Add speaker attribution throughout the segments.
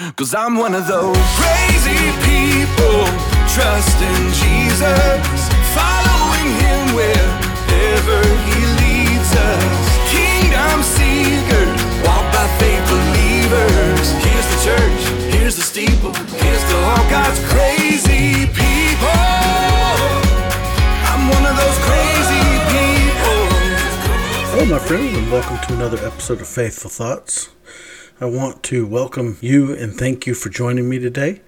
Speaker 1: Cause I'm one of those crazy people, trusting Jesus, following him wherever he leads us. Kingdom seekers, walk by faith believers. Here's the church, here's the steeple, here's to all God's crazy people. I'm one of those crazy people.
Speaker 2: Hello, my friends, and welcome to another episode of Faithful Thoughts. I want to welcome you and thank you for joining me today.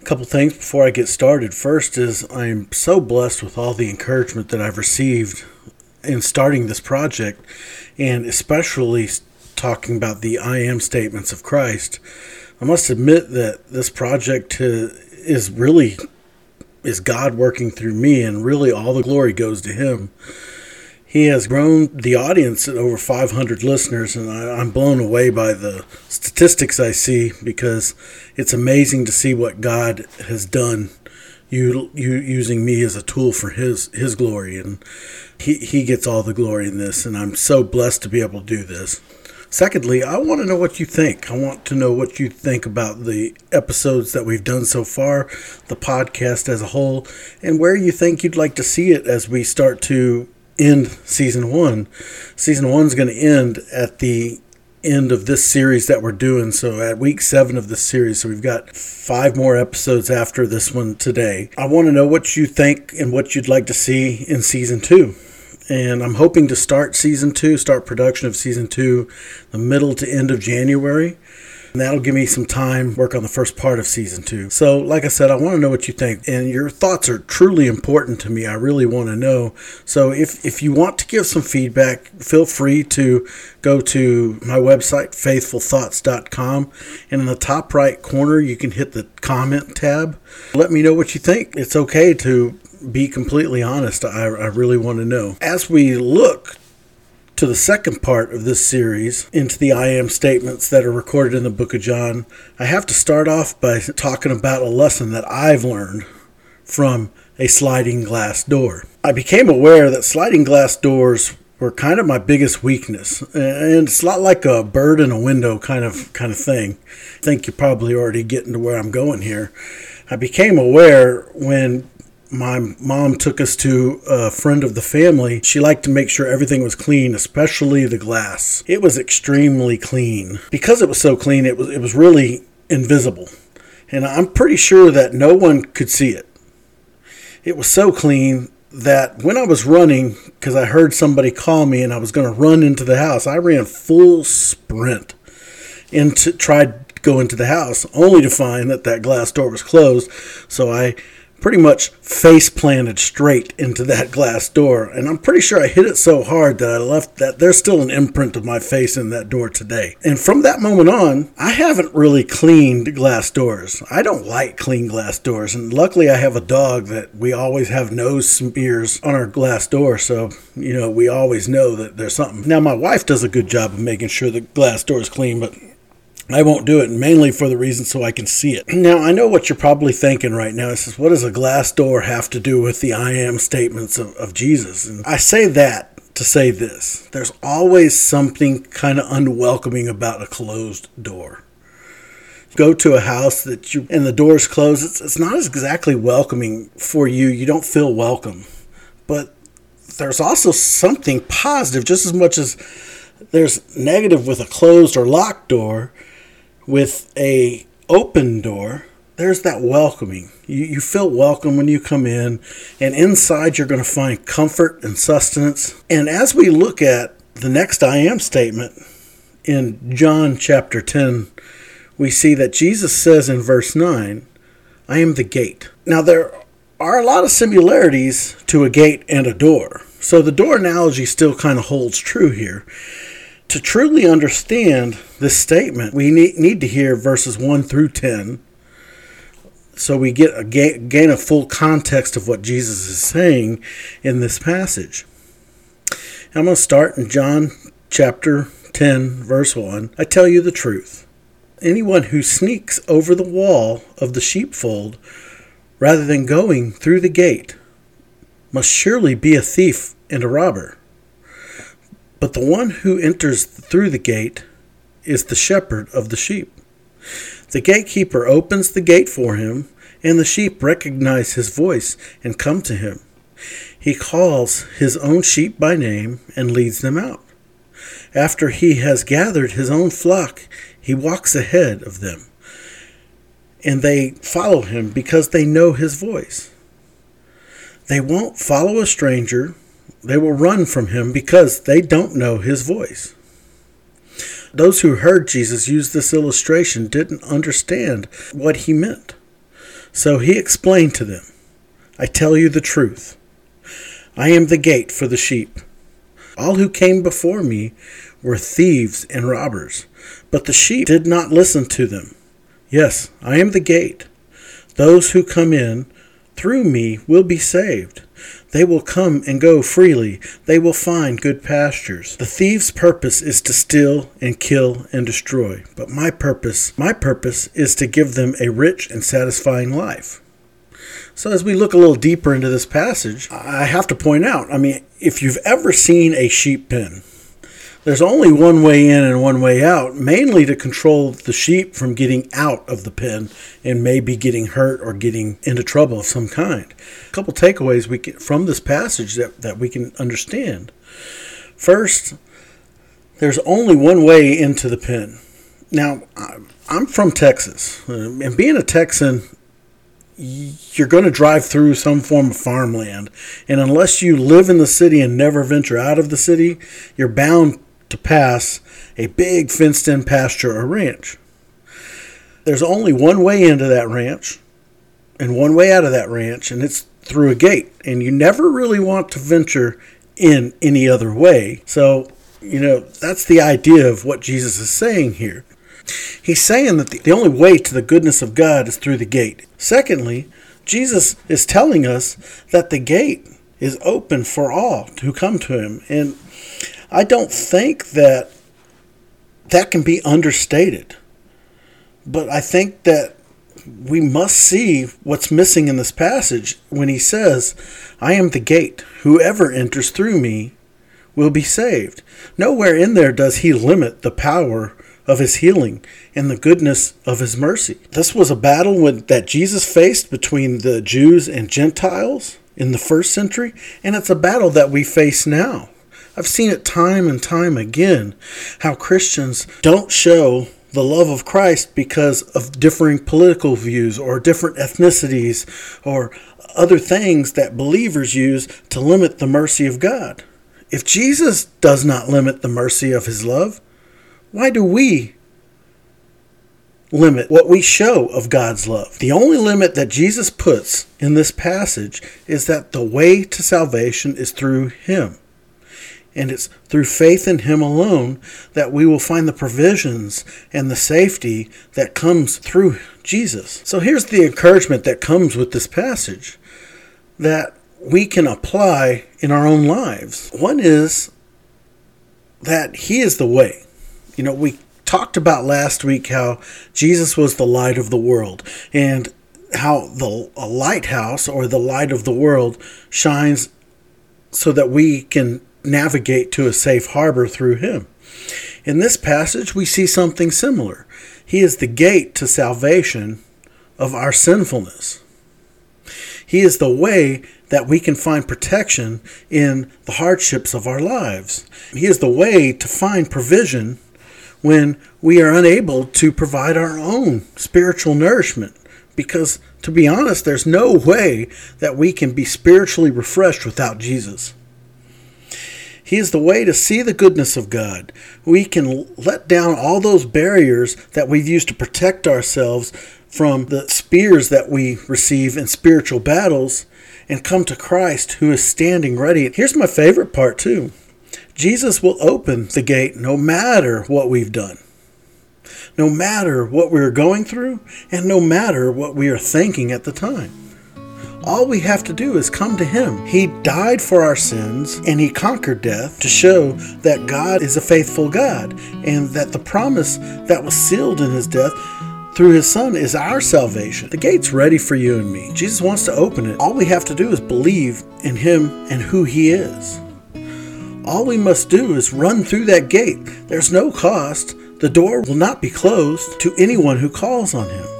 Speaker 2: A couple things before I get started. First is I am so blessed with all the encouragement that I've received in starting this project, and especially talking about the I am statements of Christ. I must admit that this project uh, is really is God working through me, and really all the glory goes to Him. He has grown the audience at over 500 listeners, and I, am blown away by the statistics I see because it's amazing to see what God has done. You, you using me as a tool for His His glory, and He He gets all the glory in this, and I'm so blessed to be able to do this. Secondly, I want to know what you think. I want to know what you think about the episodes that we've done so far, the podcast as a whole, and where you think you'd like to see it as we start to end season one. Season one's going to end at the end of this series that we're doing. So at week seven of this series, so we've got five more episodes after this one today. I want to know what you think and what you'd like to see in season two. And I'm hoping to start season two, start production of season two, the middle to end of January. And that'll give me some time work on the first part of season two. So, like I said, I want to know what you think, and your thoughts are truly important to me. I really want to know. So, if if you want to give some feedback, feel free to go to my website faithfulthoughts.com, and in the top right corner, you can hit the comment tab. Let me know what you think. It's okay to be completely honest. I, I really want to know. As we look to the second part of this series, into the I am statements that are recorded in the book of John, I have to start off by talking about a lesson that I've learned from a sliding glass door. I became aware that sliding glass doors were kind of my biggest weakness and it's not like a bird in a window kind of kind of thing i think you're probably already getting to where i'm going here i became aware when my mom took us to a friend of the family. She liked to make sure everything was clean, especially the glass. It was extremely clean. Because it was so clean, it was it was really invisible. And I'm pretty sure that no one could see it. It was so clean that when I was running, because I heard somebody call me and I was going to run into the house, I ran full sprint into tried to go into the house, only to find that that glass door was closed. So I pretty much face planted straight into that glass door. And I'm pretty sure I hit it so hard that I left that there's still an imprint of my face in that door today. And from that moment on, I haven't really cleaned glass doors. I don't like clean glass doors. And luckily, I have a dog that we always have nose smears on our glass door. So, you know, we always know that there's something. Now, my wife does a good job of making sure the glass door is clean, but I won't do it mainly for the reason so I can see it. Now, I know what you're probably thinking right now. This is what does a glass door have to do with the I am statements of, of Jesus? And I say that to say this there's always something kind of unwelcoming about a closed door. Go to a house that you and the door's closed, it's, it's not exactly welcoming for you. You don't feel welcome. But there's also something positive, just as much as there's negative with a closed or locked door with a open door there's that welcoming. You, you feel welcome when you come in and inside you're going to find comfort and sustenance. And as we look at the next i am statement in john chapter 10 we see that jesus says in verse 9 i am the gate. Now there are a lot of similarities to a gate and a door. So the door analogy still kind of holds true here to truly understand this statement, we need, need to hear verses 1 through 10 so we get a gain, gain a full context of what Jesus is saying in this passage. I'm going to start in John chapter 10, verse 1. I tell you the truth. Anyone who sneaks over the wall of the sheepfold rather than going through the gate must surely be a thief and a robber. But the one who enters through the gate is the shepherd of the sheep. The gatekeeper opens the gate for him, and the sheep recognize his voice and come to him. He calls his own sheep by name and leads them out. After he has gathered his own flock, he walks ahead of them, and they follow him because they know his voice. They won't follow a stranger, they will run from him because they don't know his voice. Those who heard Jesus use this illustration didn't understand what he meant. So he explained to them I tell you the truth. I am the gate for the sheep. All who came before me were thieves and robbers, but the sheep did not listen to them. Yes, I am the gate. Those who come in through me will be saved. They will come and go freely. They will find good pastures. The thief's purpose is to steal and kill and destroy. But my purpose, my purpose is to give them a rich and satisfying life. So as we look a little deeper into this passage, I have to point out, I mean, if you've ever seen a sheep pen, there's only one way in and one way out, mainly to control the sheep from getting out of the pen and maybe getting hurt or getting into trouble of some kind. A couple takeaways we get from this passage that, that we can understand. First, there's only one way into the pen. Now, I'm from Texas, uh, and being a Texan, you're going to drive through some form of farmland. And unless you live in the city and never venture out of the city, you're bound to pass a big fenced in pasture or ranch. There's only one way into that ranch and one way out of that ranch, and it's through a gate. And you never really want to venture in any other way. So, you know, that's the idea of what Jesus is saying here. He's saying that the, only way to the goodness of God is through the gate. Secondly, Jesus is telling us that the gate is open for all who come to him. And I don't think that that can be understated. But I think that we must see what's missing in this passage when he says, I am the gate. Whoever enters through me will be saved. Nowhere in there does he limit the power of his healing and the goodness of his mercy. This was a battle that Jesus faced between the Jews and Gentiles in the first century, and it's a battle that we face now. I've seen it time and time again how Christians don't show the love of Christ because of differing political views or different ethnicities or other things that believers use to limit the mercy of God. If Jesus does not limit the mercy of his love, why do we limit what we show of God's love? The only limit that Jesus puts in this passage is that the way to salvation is through him and it's through faith in Him alone that we will find the provisions and the safety that comes through Jesus. So here's the encouragement that comes with this passage that we can apply in our own lives. One is that He is the way. You know, we talked about last week how Jesus was the light of the world and how the a lighthouse or the light of the world shines so that we can navigate to a safe harbor through him. In this passage, we see something similar. He is the gate to salvation of our sinfulness. He is the way that we can find protection in the hardships of our lives. He is the way to find provision when we are unable to provide our own spiritual nourishment. Because, to be honest, there's no way that we can be spiritually refreshed without Jesus. He is the way to see the goodness of God. We can let down all those barriers that we've used to protect ourselves from the spears that we receive in spiritual battles and come to Christ who is standing ready. Here's my favorite part, too Jesus will open the gate no matter what we've done, no matter what we're going through, and no matter what we are thinking at the time. All we have to do is come to Him. He died for our sins and He conquered death to show that God is a faithful God and that the promise that was sealed in His death through His Son is our salvation. The gate's ready for you and me. Jesus wants to open it. All we have to do is believe in Him and who He is. All we must do is run through that gate. There's no cost, The door will not be closed to anyone who calls on him.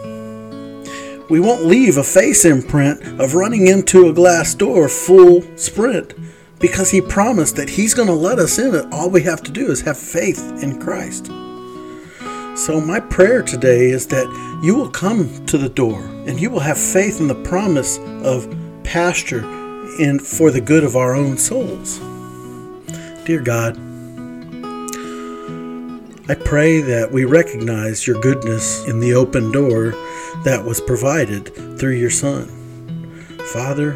Speaker 2: We won't leave a face imprint of running into a glass door full sprint because he promised that he's going to let us in it. All we have to do is have faith in Christ. So, my prayer today is that you will come to the door and you will have faith in the promise of pasture and for the good of our own souls. Dear God, I pray that we recognize your goodness in the open door that was provided through your Son. Father,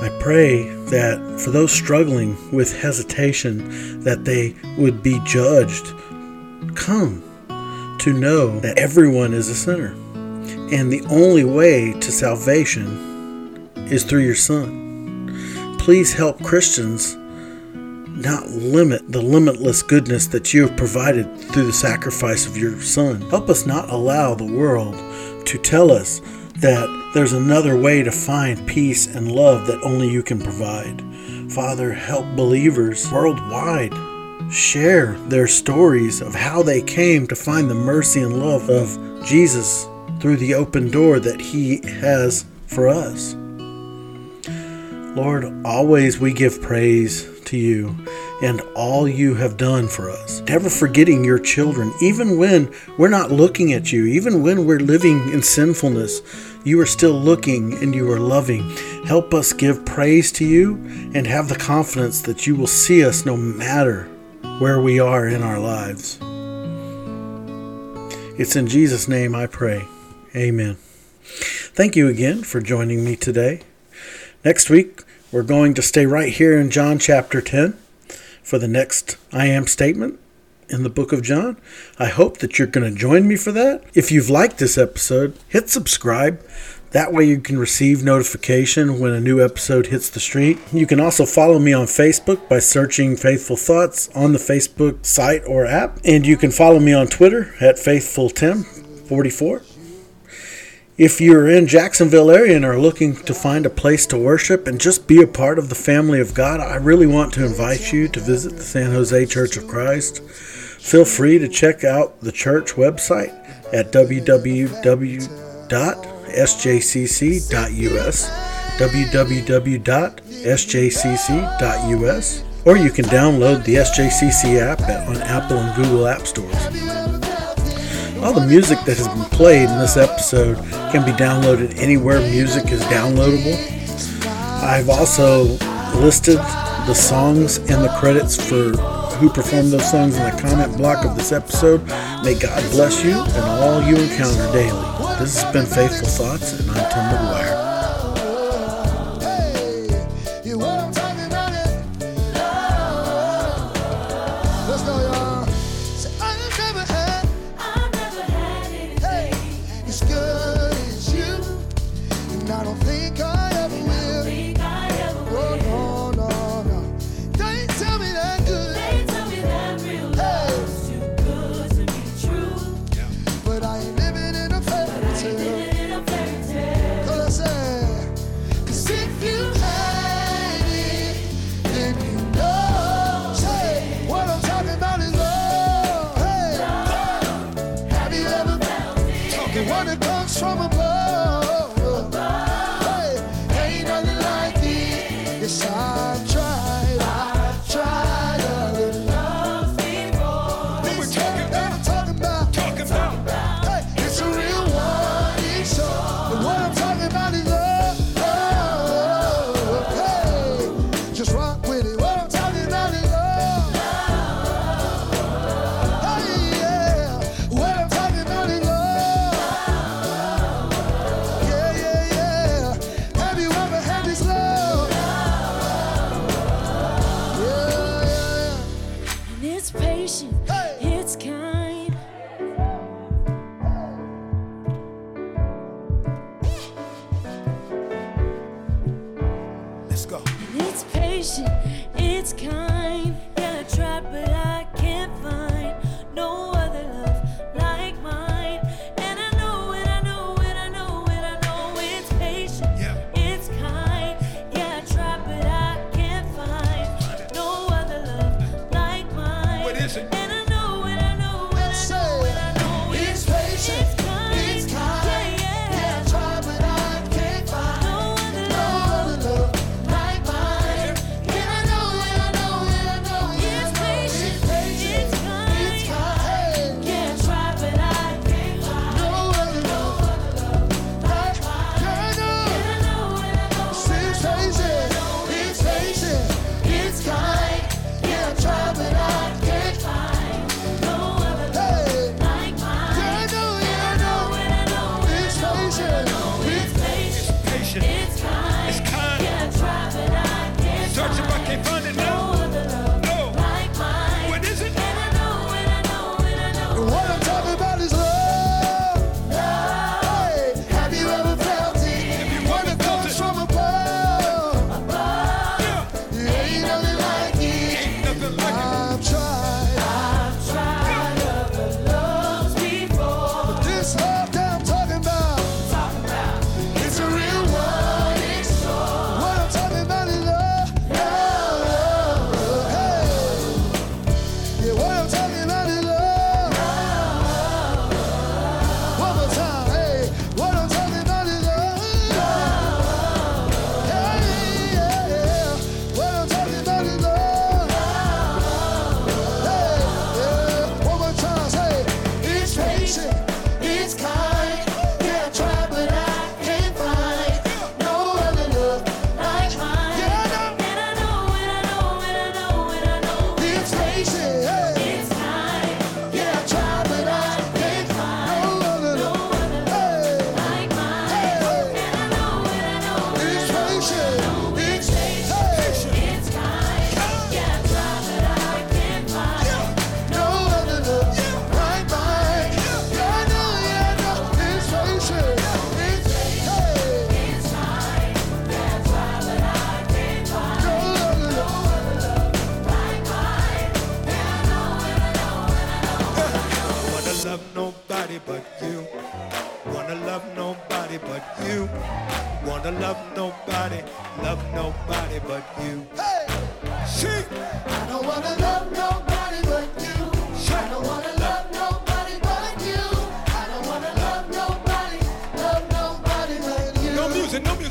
Speaker 2: I pray that for those struggling with hesitation, that they would be judged. Come to know that everyone is a sinner. And the only way to salvation is through your Son. Please help Christians not limit the limitless goodness that you have provided through the sacrifice of your Son. Help us not allow the world to tell us that there's another way to find peace and love that only you can provide. Father, help believers worldwide share their stories of how they came to find the mercy and love of Jesus through the open door that He has for us. Lord, always we give praise to you and all you have done for us. Never forgetting your children, even when we're not looking at you, even when we're living in sinfulness, you are still looking and you are loving. Help us give praise to you and have the confidence that you will see us no matter where we are in our lives. It's in Jesus' name I pray. Amen. Thank you again for joining me today. Next week, we're going to stay right here in John chapter 10 for the next I am statement in the book of John. I hope that you're going to join me for that. If you've liked this episode, hit subscribe. That way you can receive notification when a new episode hits the street. You can also follow me on Facebook by searching Faithful Thoughts on the Facebook site or app. And you can follow me on Twitter at FaithfulTim44. If you're in Jacksonville area and are looking to find a place to worship and just be a part of the family of God, I really want to invite you to visit the San Jose Church of Christ. Feel free to check out the church website at www.sjcc.us, www.sjcc.us, or you can download the SJCC app on Apple and Google App Stores. All the music that has been played in this episode can be downloaded anywhere music is downloadable. I've also listed the songs and the credits for who performed those songs in the comment block of this episode. May God bless you and all you encounter daily. This has been Faithful Thoughts, and I'm Tim McGuire.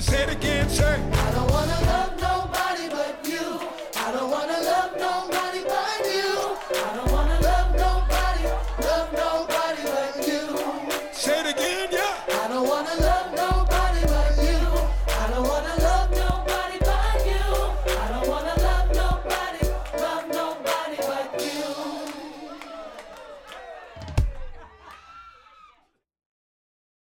Speaker 3: Say it
Speaker 4: again, say.